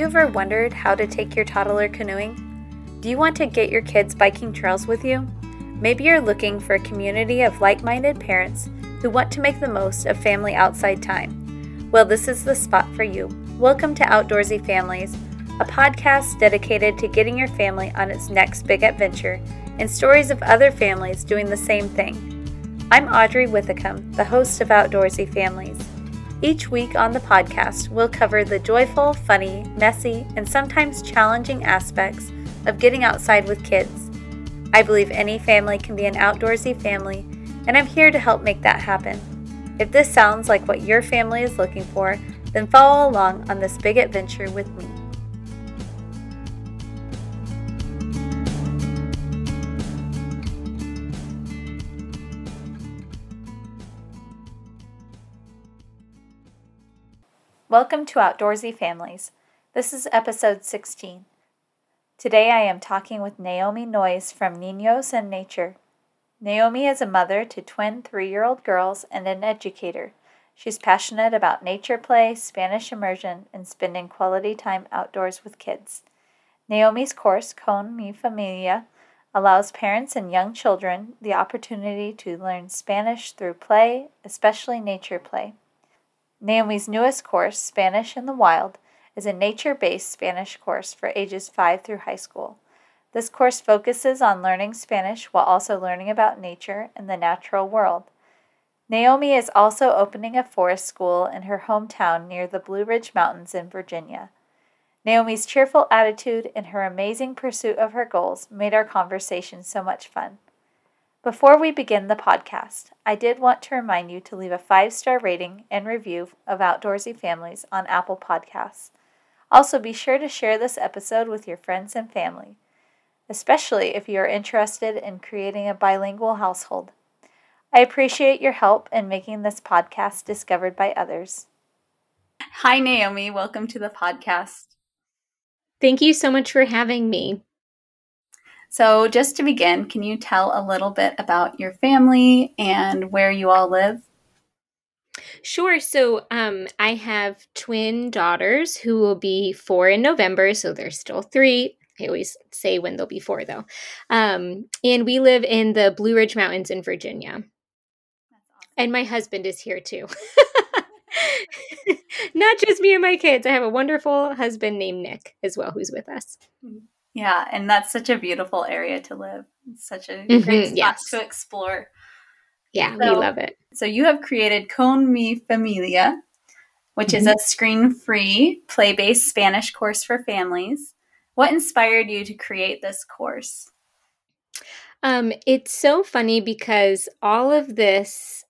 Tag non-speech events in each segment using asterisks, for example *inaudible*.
you ever wondered how to take your toddler canoeing? Do you want to get your kids biking trails with you? Maybe you're looking for a community of like minded parents who want to make the most of family outside time. Well, this is the spot for you. Welcome to Outdoorsy Families, a podcast dedicated to getting your family on its next big adventure and stories of other families doing the same thing. I'm Audrey Withicum, the host of Outdoorsy Families. Each week on the podcast, we'll cover the joyful, funny, messy, and sometimes challenging aspects of getting outside with kids. I believe any family can be an outdoorsy family, and I'm here to help make that happen. If this sounds like what your family is looking for, then follow along on this big adventure with me. Welcome to Outdoorsy Families. This is episode 16. Today I am talking with Naomi Noyes from Niños and Nature. Naomi is a mother to twin three year old girls and an educator. She's passionate about nature play, Spanish immersion, and spending quality time outdoors with kids. Naomi's course, Con Mi Familia, allows parents and young children the opportunity to learn Spanish through play, especially nature play. Naomi's newest course, Spanish in the Wild, is a nature based Spanish course for ages 5 through high school. This course focuses on learning Spanish while also learning about nature and the natural world. Naomi is also opening a forest school in her hometown near the Blue Ridge Mountains in Virginia. Naomi's cheerful attitude and her amazing pursuit of her goals made our conversation so much fun. Before we begin the podcast, I did want to remind you to leave a five star rating and review of Outdoorsy Families on Apple Podcasts. Also, be sure to share this episode with your friends and family, especially if you are interested in creating a bilingual household. I appreciate your help in making this podcast discovered by others. Hi, Naomi. Welcome to the podcast. Thank you so much for having me. So, just to begin, can you tell a little bit about your family and where you all live? Sure. So, um, I have twin daughters who will be four in November, so they're still three. I always say when they'll be four, though. Um, and we live in the Blue Ridge Mountains in Virginia. Awesome. And my husband is here too. *laughs* Not just me and my kids. I have a wonderful husband named Nick as well, who's with us. Mm-hmm. Yeah, and that's such a beautiful area to live. It's such a mm-hmm, great spot yes. to explore. Yeah, so, we love it. So you have created Con Mi Familia, which mm-hmm. is a screen-free, play-based Spanish course for families. What inspired you to create this course? Um, it's so funny because all of this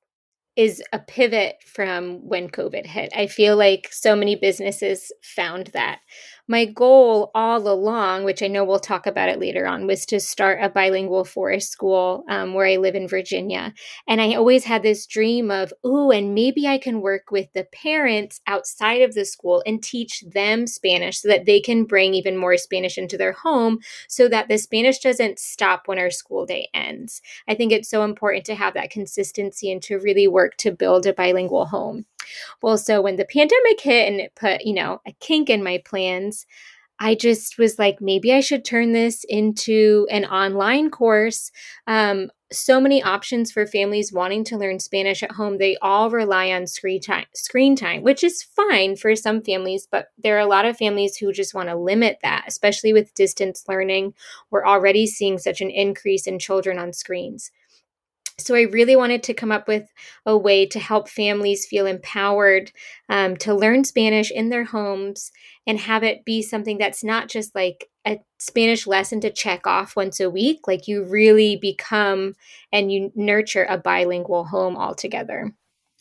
is a pivot from when COVID hit. I feel like so many businesses found that my goal all along, which I know we'll talk about it later on, was to start a bilingual forest school um, where I live in Virginia. And I always had this dream of, ooh, and maybe I can work with the parents outside of the school and teach them Spanish so that they can bring even more Spanish into their home so that the Spanish doesn't stop when our school day ends. I think it's so important to have that consistency and to really work to build a bilingual home. Well, so when the pandemic hit and it put, you know, a kink in my plans, I just was like, maybe I should turn this into an online course. Um, so many options for families wanting to learn Spanish at home. They all rely on screen time, screen time, which is fine for some families, but there are a lot of families who just want to limit that, especially with distance learning. We're already seeing such an increase in children on screens. So I really wanted to come up with a way to help families feel empowered um, to learn Spanish in their homes and have it be something that's not just like a Spanish lesson to check off once a week. Like you really become and you nurture a bilingual home altogether.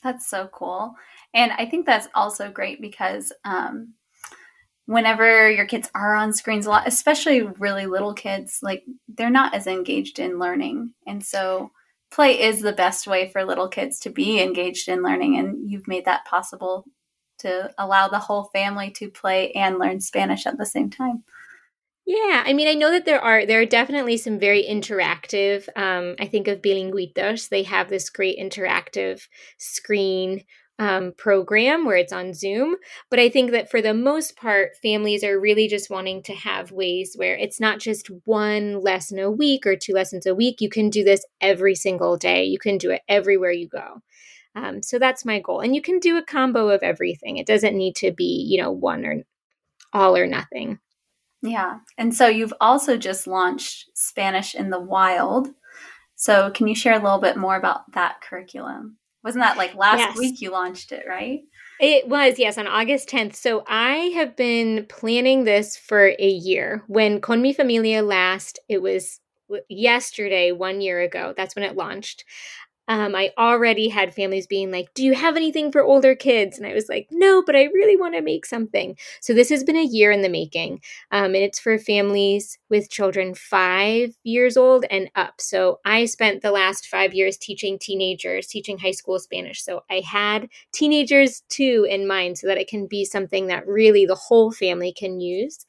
That's so cool. And I think that's also great because um, whenever your kids are on screens a lot, especially really little kids, like they're not as engaged in learning. And so play is the best way for little kids to be engaged in learning and you've made that possible to allow the whole family to play and learn spanish at the same time Yeah, I mean, I know that there are there are definitely some very interactive. Um, I think of Bilinguitos; they have this great interactive screen um, program where it's on Zoom. But I think that for the most part, families are really just wanting to have ways where it's not just one lesson a week or two lessons a week. You can do this every single day. You can do it everywhere you go. Um, so that's my goal. And you can do a combo of everything. It doesn't need to be, you know, one or all or nothing. Yeah. And so you've also just launched Spanish in the Wild. So can you share a little bit more about that curriculum? Wasn't that like last yes. week you launched it, right? It was, yes, on August 10th. So I have been planning this for a year. When Con Mi Familia last, it was yesterday, one year ago. That's when it launched um, I already had families being like, Do you have anything for older kids? And I was like, No, but I really want to make something. So this has been a year in the making. Um, and it's for families with children five years old and up. So I spent the last five years teaching teenagers, teaching high school Spanish. So I had teenagers too in mind so that it can be something that really the whole family can use.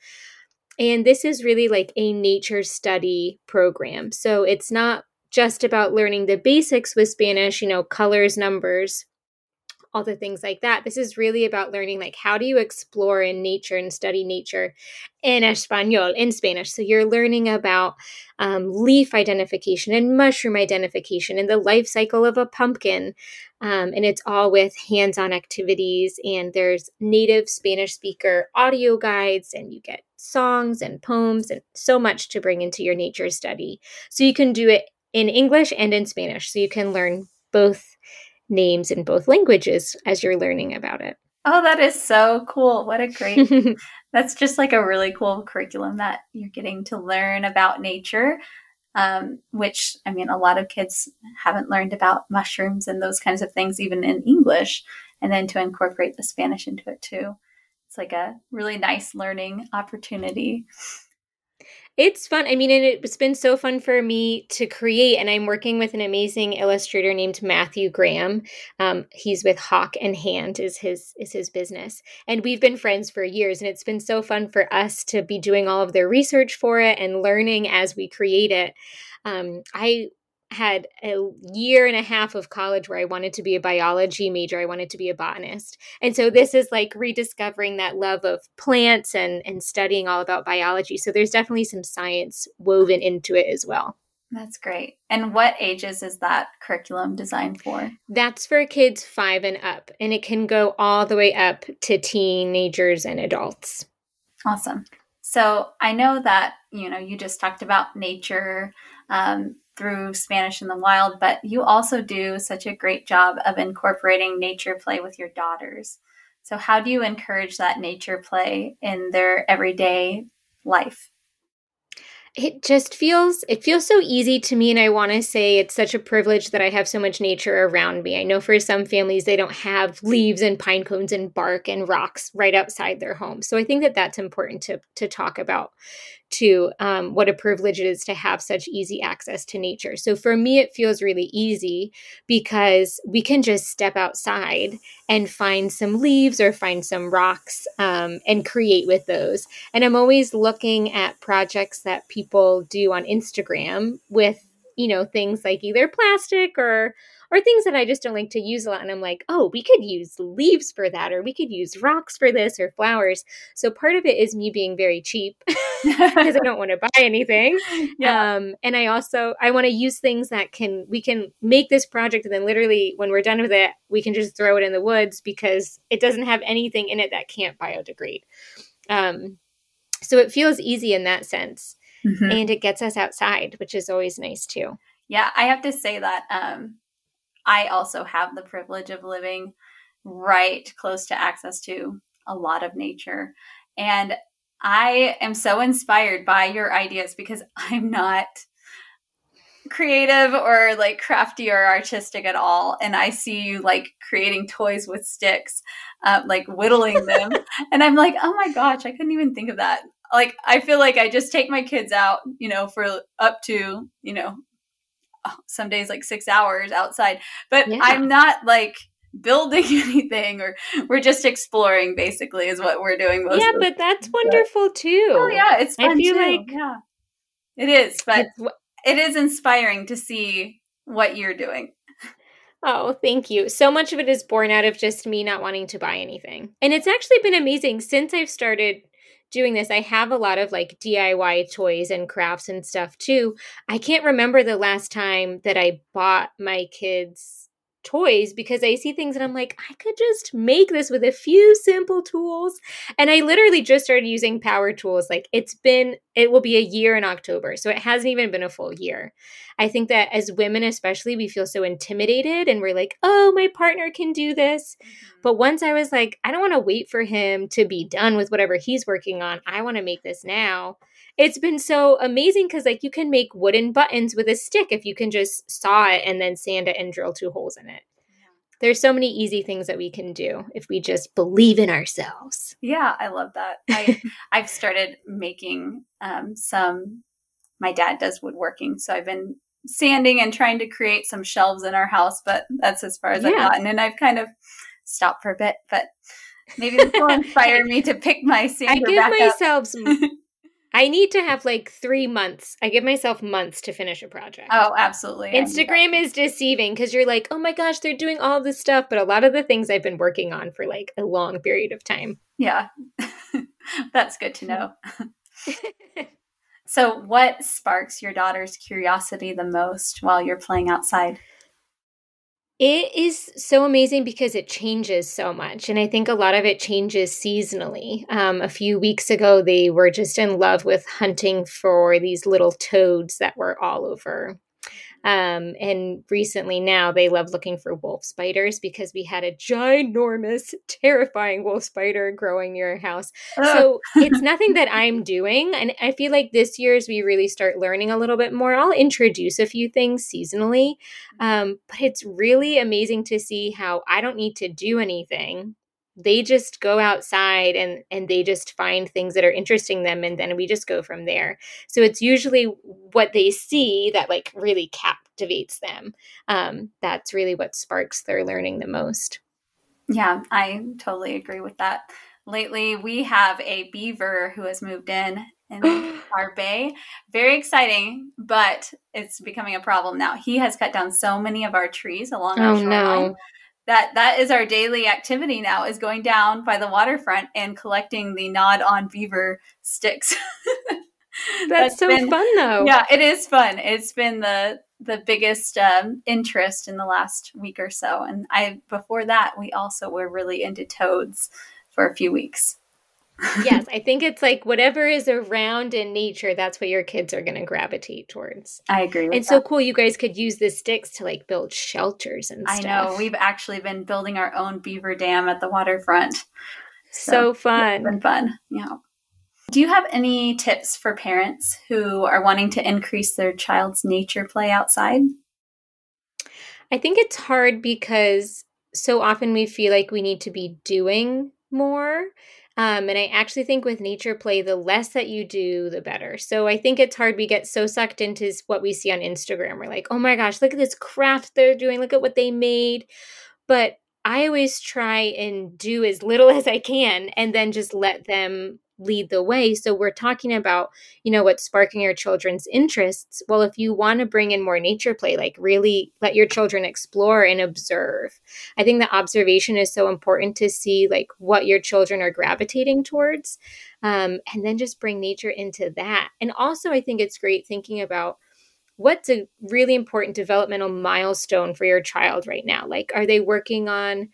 And this is really like a nature study program. So it's not just about learning the basics with Spanish, you know, colors, numbers, all the things like that. This is really about learning like how do you explore in nature and study nature in Espanol, in Spanish. So you're learning about um, leaf identification and mushroom identification and the life cycle of a pumpkin. Um, and it's all with hands on activities. And there's native Spanish speaker audio guides, and you get songs and poems and so much to bring into your nature study. So you can do it in English and in Spanish. So you can learn both names in both languages as you're learning about it. Oh, that is so cool. What a great. *laughs* that's just like a really cool curriculum that you're getting to learn about nature. Um, which I mean, a lot of kids haven't learned about mushrooms and those kinds of things, even in English, and then to incorporate the Spanish into it too. It's like a really nice learning opportunity. It's fun. I mean, and it's been so fun for me to create, and I'm working with an amazing illustrator named Matthew Graham. Um, he's with Hawk and Hand is his is his business, and we've been friends for years. And it's been so fun for us to be doing all of their research for it and learning as we create it. Um, I had a year and a half of college where I wanted to be a biology major. I wanted to be a botanist. And so this is like rediscovering that love of plants and and studying all about biology. So there's definitely some science woven into it as well. That's great. And what ages is that curriculum designed for? That's for kids 5 and up and it can go all the way up to teenagers and adults. Awesome. So I know that, you know, you just talked about nature um, through Spanish in the Wild, but you also do such a great job of incorporating nature play with your daughters. So, how do you encourage that nature play in their everyday life? it just feels it feels so easy to me and i want to say it's such a privilege that i have so much nature around me i know for some families they don't have leaves and pine cones and bark and rocks right outside their home so i think that that's important to to talk about to um, what a privilege it is to have such easy access to nature. So for me, it feels really easy because we can just step outside and find some leaves or find some rocks um, and create with those. And I'm always looking at projects that people do on Instagram with, you know, things like either plastic or or things that I just don't like to use a lot. And I'm like, oh, we could use leaves for that, or we could use rocks for this, or flowers. So part of it is me being very cheap *laughs* because I *laughs* don't want to buy anything. Yeah. Um, and I also I want to use things that can we can make this project, and then literally when we're done with it, we can just throw it in the woods because it doesn't have anything in it that can't biodegrade. Um, so it feels easy in that sense. Mm-hmm. and it gets us outside, which is always nice too. Yeah, I have to say that um, I also have the privilege of living right close to access to a lot of nature. And I am so inspired by your ideas because *laughs* I'm not creative or like crafty or artistic at all. And I see you like creating toys with sticks, uh, like whittling them. *laughs* and I'm like, oh my gosh, I couldn't even think of that. Like, I feel like I just take my kids out, you know, for up to, you know, *laughs* some days like six hours outside but yeah. i'm not like building *laughs* anything or we're just exploring basically is what we're doing most yeah but that's wonderful too oh yeah it's fun i feel too. like yeah it is but it is inspiring to see what you're doing Oh, thank you. So much of it is born out of just me not wanting to buy anything. And it's actually been amazing since I've started doing this. I have a lot of like DIY toys and crafts and stuff too. I can't remember the last time that I bought my kids toys because I see things and I'm like, I could just make this with a few simple tools. And I literally just started using power tools. Like it's been, it will be a year in October. So it hasn't even been a full year. I think that as women, especially, we feel so intimidated and we're like, oh, my partner can do this. Mm-hmm. But once I was like, I don't want to wait for him to be done with whatever he's working on. I want to make this now it's been so amazing because like you can make wooden buttons with a stick if you can just saw it and then sand it and drill two holes in it. There's so many easy things that we can do if we just believe in ourselves. Yeah i love that. I *laughs* i've started making um, some my dad does woodworking so i've been sanding and trying to create some shelves in our house but that's as far as yeah. i've gotten and i've kind of stopped for a bit but maybe this will *laughs* inspire me to pick my sander I give myself I need to have like three months. I give myself months to finish a project. Oh, absolutely. Instagram is deceiving because you're like, oh my gosh, they're doing all this stuff. But a lot of the things I've been working on for like a long period of time. Yeah. *laughs* That's good to know. *laughs* *laughs* so, what sparks your daughter's curiosity the most while you're playing outside? It is so amazing because it changes so much. And I think a lot of it changes seasonally. Um, a few weeks ago, they were just in love with hunting for these little toads that were all over um, and recently now they love looking for wolf spiders because we had a ginormous, *laughs* terrifying wolf spider growing near our house. So it's nothing that I'm *laughs* doing. And I feel like this year, as we really start learning a little bit more, I'll introduce a few things seasonally. Um, but it's really amazing to see how I don't need to do anything they just go outside and and they just find things that are interesting them and then we just go from there. So it's usually what they see that like really captivates them. Um, that's really what sparks their learning the most. Yeah i totally agree with that. Lately we have a beaver who has moved in in *gasps* our bay. Very exciting but it's becoming a problem now. He has cut down so many of our trees along our oh, shoreline. no that that is our daily activity now is going down by the waterfront and collecting the nod on beaver sticks. *laughs* That's, that's, so been, fun though. Yeah it is fun. It's been the the biggest um, interest in the last week or so. And i before that we also were really into toads for a few weeks yes, I think it's like whatever is around in nature, that's what your kids are going to gravitate towards. I agree And that. It's so cool, you guys could use the sticks to like build shelters and stuff. I know. We've actually been building our own beaver dam at the waterfront. So, so fun. It's been fun. Yeah. Do you have any tips for parents who are wanting to increase their child's nature play outside? I think it's hard because so often we feel like we need to be doing more um, and I actually think with nature play, the less that you do, the better. So I think it's hard. We get so sucked into what we see on Instagram. We're like, oh my gosh, look at this craft they're doing. Look at what they made. But I always try and do as little *laughs* as I can and then just let them lead the way. So we're talking about, you know, what's sparking your children's interests. Well, if you want to bring in more nature play, like really let your children explore and observe. I think the observation is so important to see like what your children are gravitating towards. Um, and then just bring nature into that. And also, I think it's great thinking about what's a really important developmental milestone for your child right now. Like, are they working on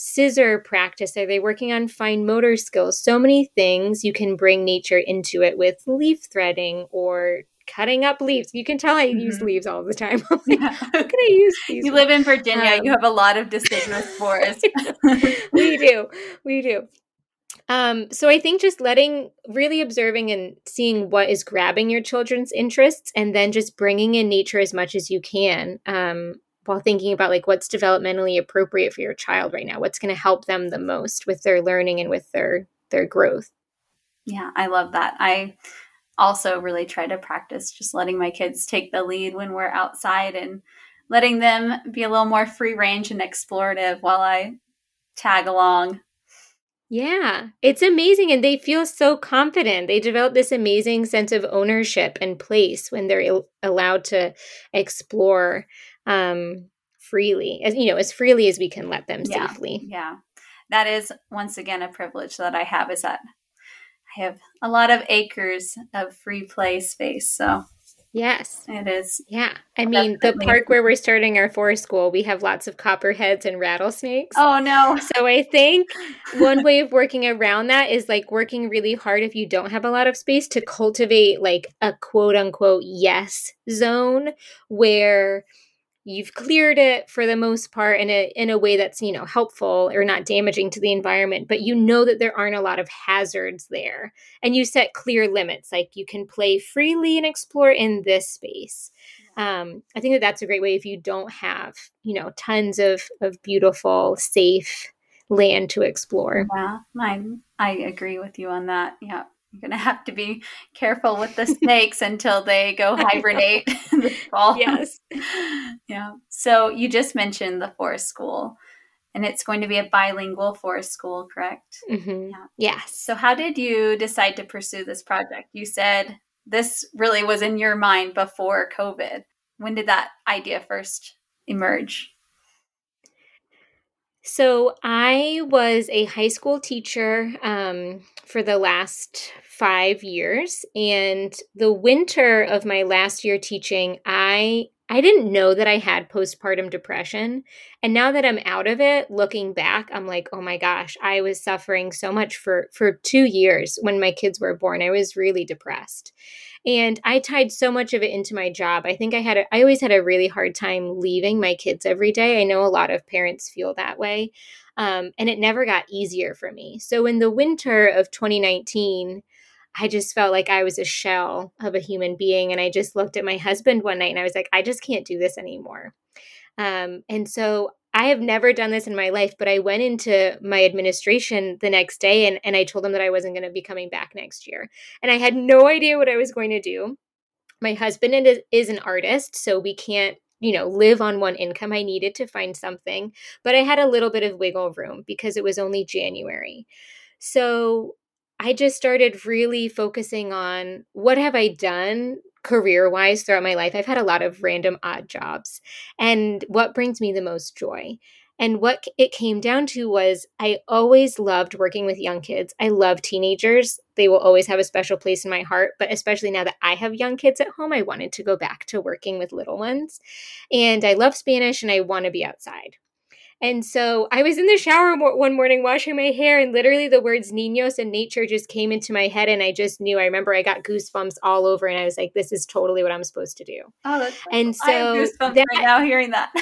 scissor practice? Are they working on fine motor skills? So many things you can bring nature into it with leaf threading or cutting up leaves. You can tell I mm-hmm. use leaves all the time. *laughs* like, yeah. How can I use *laughs* these? You live in Virginia. Um, you have a lot of deciduous *laughs* forests. we do. We do. Um, so I think just letting, really observing and seeing what is grabbing your children's interests, and then just bringing in nature as much as you can. Um, while thinking about like what's developmentally appropriate for your child right now what's going to help them the most with their learning and with their their growth yeah i love that i also really try to practice just letting my kids take the lead when we're outside and letting them be a little more free range and explorative while I tag along. Yeah, it's amazing. And they feel so confident. They develop this amazing sense of ownership and place when they're allowed to explore um, freely, as you know, as freely as we can let them yeah, safely. Yeah. That is once again a privilege that I have is that I have a lot of acres of free play space. So Yes. It is. Yeah. I mean, the park where we're starting our forest school, we have lots of copperheads and rattlesnakes. Oh, no. So I think one way of working around that is like working really hard if you don't have a lot of space to cultivate like a quote unquote yes zone where you've cleared it for the most part in a in a way that's you know helpful or not damaging to the environment but you know that there aren't a lot of hazards there. And you set clear limits like you can play freely and explore in this space. Um, i think that that's a great way if you don't have you know tons of of beautiful safe land to explore. Yeah i i agree with you on that. Yeah you're *laughs* gonna have to be careful with the snakes until they go *laughs* hibernate *laughs* this fall. Yes. yeah. So you just mentioned the forest school, and it's going to be a bilingual forest school, correct? Mm-hmm. Yeah. Yes. So how did you decide to pursue this project? You said this really was in your mind before COVID. When did that idea first emerge? So I was a high school teacher um, for the last five years, and the winter of my last year teaching, I I didn't know that I had postpartum depression. And now that I'm out of it, looking back, I'm like, oh my gosh, I was suffering so much for for 2 years when my kids were born. I was really depressed. And I tied so much of it into my job. I think I had a, I always had a really hard time leaving my kids every day. I know a lot of parents feel that way. Um, and it never got easier for me. So in the winter of 2019, I just felt like I was a shell of a human being. And I just looked at my husband one night and I was like, I just can't do this anymore. Um, and so I have never done this in my life, but I went into my administration the next day and, and I told them that I wasn't going to be coming back next year. And I had no idea what I was going to do. My husband is, is an artist, so we can't, you know, live on one income. I needed to find something, but I had a little bit of wiggle room because it was only January. So I just started really focusing on what have I done career wise throughout my life, I've had a lot of random odd jobs. And what brings me the most joy? And what it came down to was I always loved working with young kids. I love teenagers. They will always have a special place in my heart. But especially now that I have young kids at home, I wanted to go back to working with little ones. And I love Spanish and I want to be outside. And so I was in the shower one morning washing my hair, and literally the words niños and nature just came into my head. And I just knew, I remember I got goosebumps all over, and I was like, this is totally what I'm supposed to do. Oh, that's and so I have goosebumps that, right now hearing that. *laughs*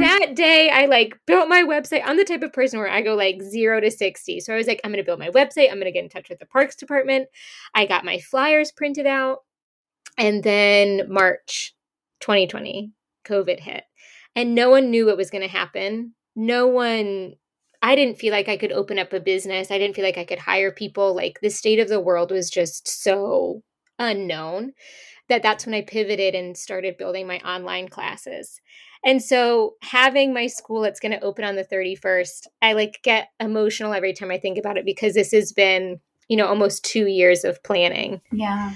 that day I like built my website. I'm the type of person where I go like zero to 60. So I was like, I'm going to build my website. I'm going to get in touch with the parks department. I got my flyers printed out. And then March 2020, COVID hit and no one knew what was going to happen. No one I didn't feel like I could open up a business. I didn't feel like I could hire people. Like the state of the world was just so unknown that that's when I pivoted and started building my online classes. And so having my school that's going to open on the 31st, I like get emotional every time I think about it because this has been, you know, almost 2 years of planning. Yeah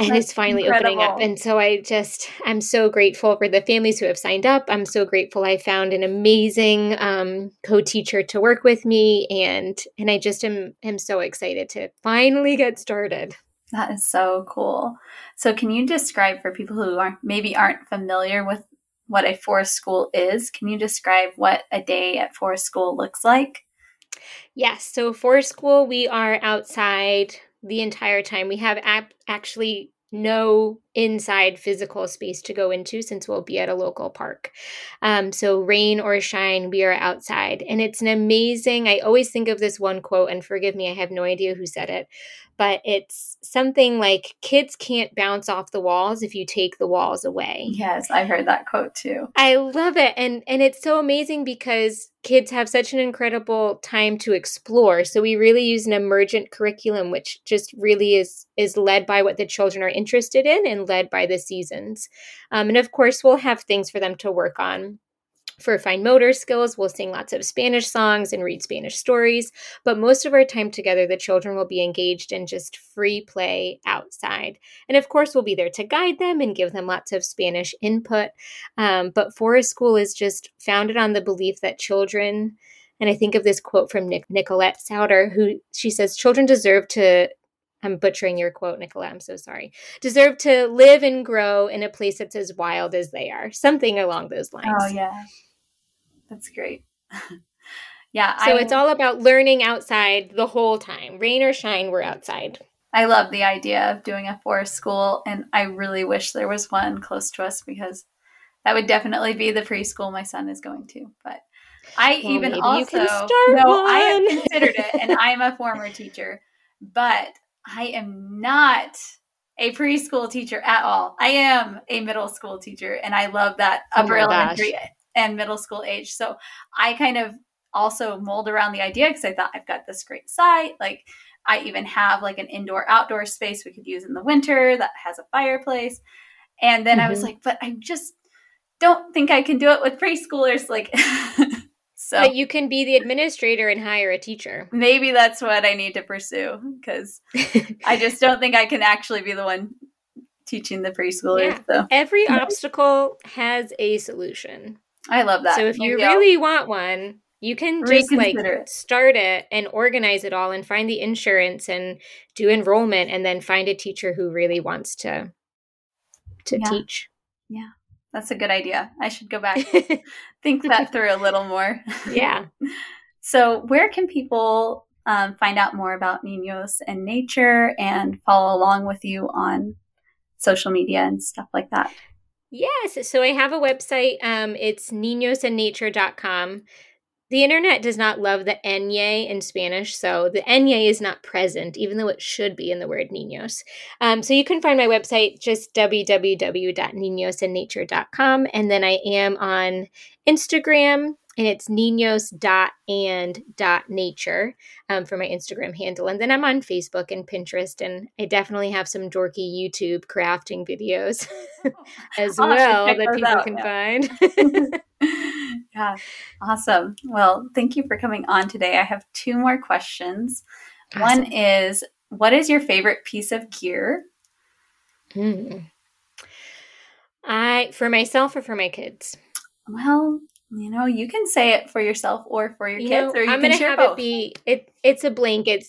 and That's it's finally incredible. opening up and so i just i'm so grateful for the families who have signed up. I'm so grateful i found an amazing um, co-teacher to work with me and and i just am am so excited to finally get started. That is so cool. So can you describe for people who aren't maybe aren't familiar with what a forest school is? Can you describe what a day at forest school looks like? Yes so forest school we are outside the entire time. We have ap- actually no inside physical space to go into since we'll be at a local park. Um, so, rain or shine, we are outside. And it's an amazing, I always think of this one quote, and forgive me, I have no idea who said it, but it's something like kids can't bounce off the walls if you take the walls away. Yes, I've heard that quote too. I love it. And and it's so amazing because kids have such an incredible time to explore. So we really use an emergent curriculum which just really is is led by what the children are interested in and led by the seasons. Um, and of course, we'll have things for them to work on for fine motor skills, we'll sing lots of Spanish songs and read Spanish stories, but most of our time together, the children will be engaged in just free play outside. And of course, we'll be there to guide them and give them lots of Spanish input. Um, but Forest School is just founded on the belief that children, and I think of this quote from Nic- Nicolette Sowder, who she says, children deserve to I'm butchering your quote, Nicolette. I'm so sorry. Deserve to live and grow in a place that's as wild as they are. Something along those oh, lines. Oh, yeah. That's great. *laughs* yeah. So I, it's all about learning outside the whole time. Rain or shine, we're outside. I love the idea of doing a forest school, and I really wish there was one close to us because that would definitely be the preschool my son is going to. But I well, even also no, one. I have considered it, and *laughs* I'm a former teacher, but I am not a preschool teacher at all. I am a middle school teacher, and I love that oh upper oh elementary gosh and middle school age. So I kind of also mold around the idea because I thought I've got this great site. Like I even have like an indoor outdoor space we could use in the winter that has a fireplace. And then mm-hmm. I was mm-hmm. like, but I just don't think I can do it with preschoolers. Like, *laughs* so but you can be the administrator and hire a teacher. Maybe that's what I need to pursue because *laughs* I just don't think I can actually be the one teaching the preschoolers. Yeah. So every mm-hmm. obstacle has a solution. I love that. So if you really want one, you can just like it. start it and organize it all and find the insurance and do enrollment and then find a teacher who really wants to to yeah. teach. Yeah. That's a good idea. I should go back *laughs* think that *laughs* through a little more. Yeah. *laughs* so, where can people um, find out more about Niños and nature and follow along with you on social media and stuff like that? Yes. So I have a website. Um, it's ninosandnature.com. The internet does not love the ñe in Spanish, so the ñe is not present, even though it should be in the word niños. Um, so you can find my website just www.ninosandnature.com. And then I am on Instagram and it's ninos.and.nature um, for my Instagram handle. And then I'm on Facebook and Pinterest, and I definitely have some dorky YouTube crafting videos *laughs* as well that people out, can yeah. find. *laughs* *laughs* yeah, awesome. Well, thank you for coming on today. I have two more questions. Awesome. One is What is your favorite piece of gear? Hmm. I for myself or for my kids? Well, you know, you can say it for yourself or for your you kids, know, or you I'm can gonna have both. it be it. It's a blanket.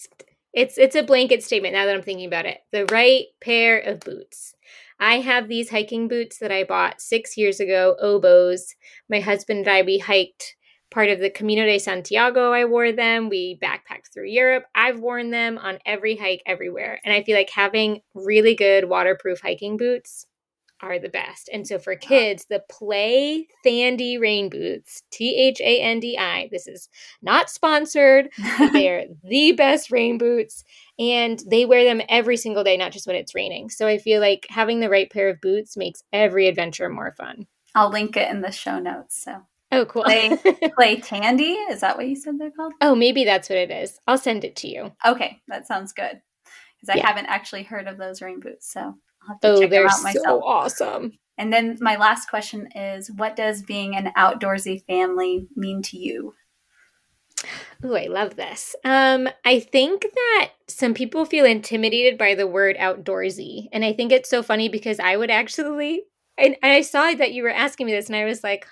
It's it's a blanket statement. Now that I'm thinking about it, the right pair of boots. I have these hiking boots that I bought six years ago. oboes. My husband and I we hiked part of the Camino de Santiago. I wore them. We backpacked through Europe. I've worn them on every hike everywhere, and I feel like having really good waterproof hiking boots are the best. And so for kids, the Play Thandi rain boots, T H A N D I, this is not sponsored. They're *laughs* the best rain boots and they wear them every single day, not just when it's raining. So I feel like having the right pair of boots makes every adventure more fun. I'll link it in the show notes. So Oh, cool. Play, *laughs* play Tandy. Is that what you said they're called? Oh, maybe that's what it is. I'll send it to you. Okay, that sounds good. Because I yeah. haven't actually heard of those rain boots. So oh, they're so awesome. And then my last question is what does being an outdoorsy family mean to you? Oh, I love this. Um, I think that some people feel intimidated by the word outdoorsy. And I think it's so funny because I would actually and, and I saw that you were asking me this, and I was like,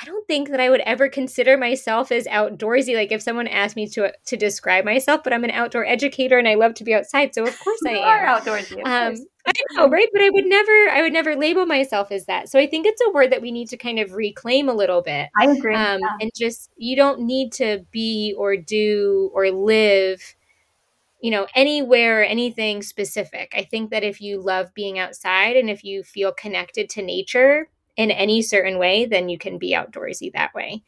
I don't think that I would ever consider myself as outdoorsy. Like if someone asked me to to describe myself, but I'm an outdoor educator and I love to be outside, so of course I am. Are outdoorsy. Um, I know, right? But I would never, I would never label myself as that. So I think it's a word that we need to kind of reclaim a little bit. I agree. Um, and just you don't need to be or do or live you know, anywhere or anything specific. I think that if you love being outside and if you feel connected to nature in any certain way, then you can be outdoorsy that way.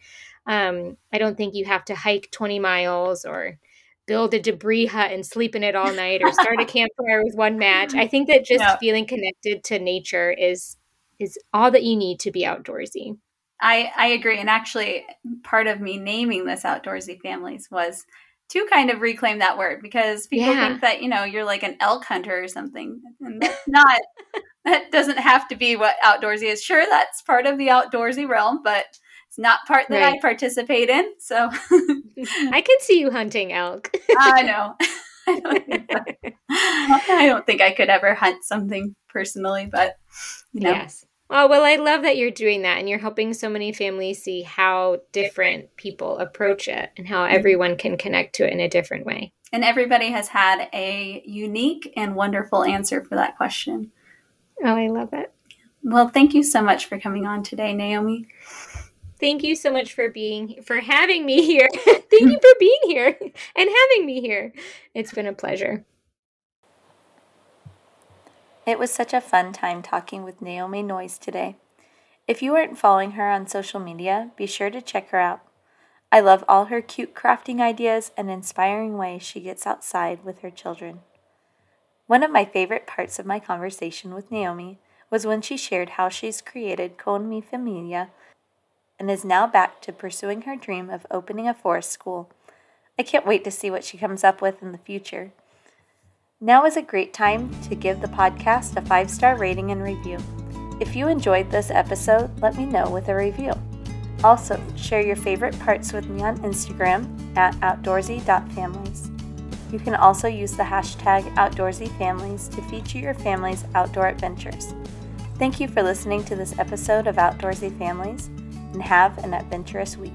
Um, I don't think you have to hike 20 miles or build a debris hut and sleep in it all night or start a *laughs* campfire with one match. I think that just feeling connected to nature is is all that you need to be outdoorsy. I, I agree. And actually, part of me naming this outdoorsy families was to kind of reclaim that word because people yeah. think that you know you're like an elk hunter or something and that's not *laughs* that doesn't have to be what outdoorsy is sure that's part of the outdoorsy realm but it's not part that right. i participate in so *laughs* i can see you hunting elk *laughs* i know I don't, think I don't think I could ever hunt something personally, but you know. Yes. Oh, well, I love that you're doing that and you're helping so many families see how different people approach it and how mm-hmm. everyone can connect to it in a different way. And everybody has had a unique and wonderful answer for that question. Oh, I love it. Well, thank you so much for coming on today, Naomi. Thank you so much for being for having me here. *laughs* thank you for being here and having me here. It's been a pleasure. It was such a fun time talking with Naomi Noyes today. If you aren't following her on social media, be sure to check her out. I love all her cute crafting ideas and inspiring ways she gets outside with her children. One of my favorite parts of my conversation with Naomi was when she shared how she's created Con Mi Familia and is now back to pursuing her dream of opening a forest school. I can't wait to see what she comes up with in the future. Now is a great time to give the podcast a five star rating and review. If you enjoyed this episode, let me know with a review. Also, share your favorite parts with me on Instagram at outdoorsy.families. You can also use the hashtag OutdoorsyFamilies to feature your family's outdoor adventures. Thank you for listening to this episode of Outdoorsy Families and have an adventurous week.